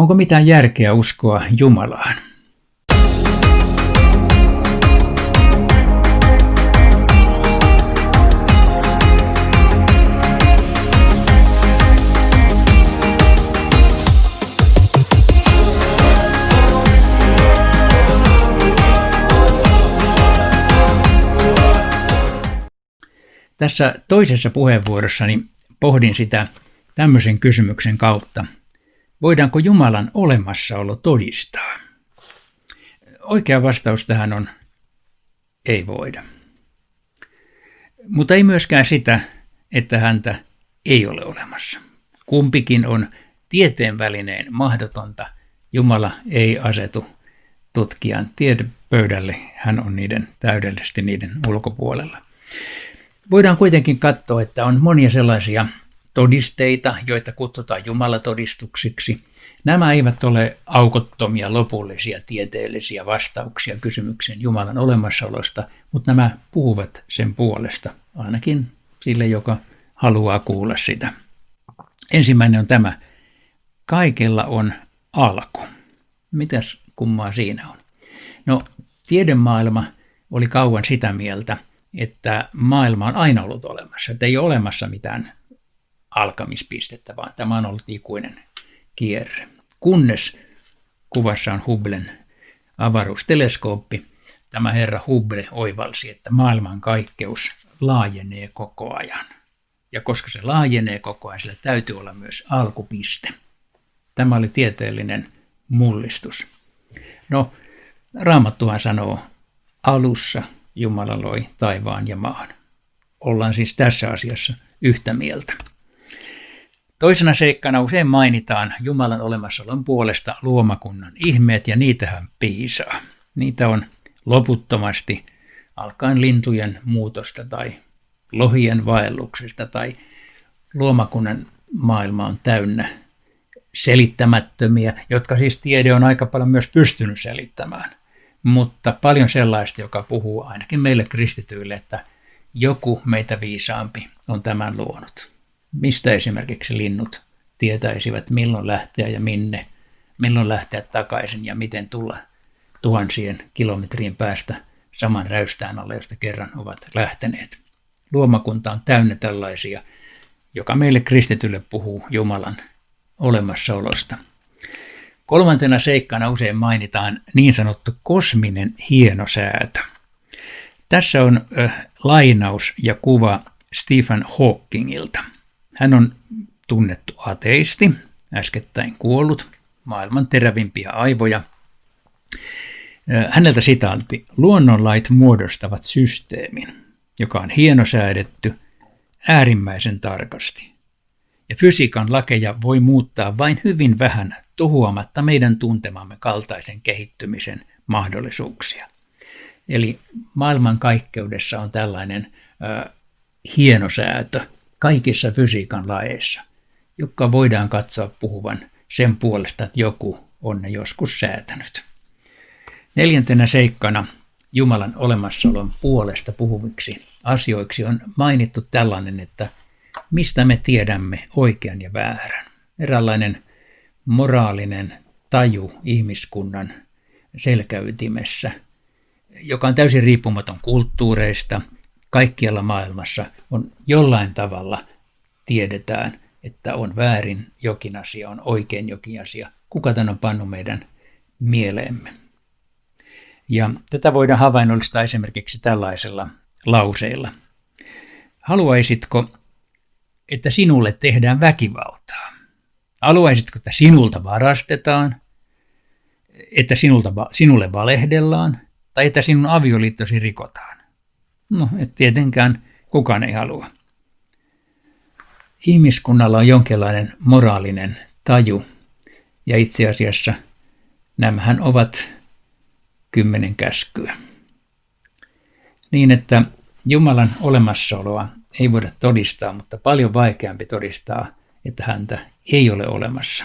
Onko mitään järkeä uskoa Jumalaan? Tässä toisessa puheenvuorossani pohdin sitä tämmöisen kysymyksen kautta. Voidaanko Jumalan olemassaolo todistaa? Oikea vastaus tähän on ei voida. Mutta ei myöskään sitä, että häntä ei ole olemassa. Kumpikin on tieteen välineen mahdotonta. Jumala ei asetu tutkijan tiedepöydälle, hän on niiden täydellisesti niiden ulkopuolella. Voidaan kuitenkin katsoa, että on monia sellaisia todisteita, joita kutsutaan jumalatodistuksiksi. Nämä eivät ole aukottomia, lopullisia, tieteellisiä vastauksia kysymykseen Jumalan olemassaolosta, mutta nämä puhuvat sen puolesta, ainakin sille, joka haluaa kuulla sitä. Ensimmäinen on tämä. Kaikella on alku. Mitäs kummaa siinä on? No, tiedemaailma oli kauan sitä mieltä, että maailma on aina ollut olemassa, että ei ole olemassa mitään alkamispistettä, vaan tämä on ollut ikuinen kierre. Kunnes kuvassa on Hubblen avaruusteleskooppi, tämä herra Hubble oivalsi, että maailman kaikkeus laajenee koko ajan. Ja koska se laajenee koko ajan, sillä täytyy olla myös alkupiste. Tämä oli tieteellinen mullistus. No, Raamattuhan sanoo alussa Jumala loi taivaan ja maan. Ollaan siis tässä asiassa yhtä mieltä. Toisena seikkana usein mainitaan Jumalan olemassaolon puolesta luomakunnan ihmeet ja niitähän piisaa. Niitä on loputtomasti alkaen lintujen muutosta tai lohien vaelluksesta tai luomakunnan maailma on täynnä selittämättömiä, jotka siis tiede on aika paljon myös pystynyt selittämään mutta paljon sellaista, joka puhuu ainakin meille kristityille, että joku meitä viisaampi on tämän luonut. Mistä esimerkiksi linnut tietäisivät, milloin lähteä ja minne, milloin lähteä takaisin ja miten tulla tuhansien kilometrien päästä saman räystään alle, josta kerran ovat lähteneet. Luomakunta on täynnä tällaisia, joka meille kristitylle puhuu Jumalan olemassaolosta – Kolmantena seikkana usein mainitaan niin sanottu kosminen hienosäätö. Tässä on äh, lainaus ja kuva Stephen Hawkingilta. Hän on tunnettu ateisti, äskettäin kuollut, maailman terävimpiä aivoja. Häneltä sitaantti, luonnonlait muodostavat systeemin, joka on hienosäädetty äärimmäisen tarkasti. Ja fysiikan lakeja voi muuttaa vain hyvin vähän tuhoamatta meidän tuntemamme kaltaisen kehittymisen mahdollisuuksia. Eli maailmankaikkeudessa on tällainen ö, hienosäätö kaikissa fysiikan laeissa, joka voidaan katsoa puhuvan sen puolesta, että joku on ne joskus säätänyt. Neljäntenä seikkana Jumalan olemassaolon puolesta puhuviksi asioiksi on mainittu tällainen, että mistä me tiedämme oikean ja väärän. Eräänlainen moraalinen taju ihmiskunnan selkäytimessä, joka on täysin riippumaton kulttuureista, kaikkialla maailmassa on jollain tavalla tiedetään, että on väärin jokin asia, on oikein jokin asia. Kuka tämän on pannut meidän mieleemme? Ja tätä voidaan havainnollistaa esimerkiksi tällaisella lauseilla. Haluaisitko, että sinulle tehdään väkivaltaa? Haluaisitko, että sinulta varastetaan, että sinulta, sinulle valehdellaan tai että sinun avioliittosi rikotaan? No, et tietenkään kukaan ei halua. Ihmiskunnalla on jonkinlainen moraalinen taju, ja itse asiassa nämähän ovat kymmenen käskyä. Niin, että Jumalan olemassaoloa ei voida todistaa, mutta paljon vaikeampi todistaa – että häntä ei ole olemassa.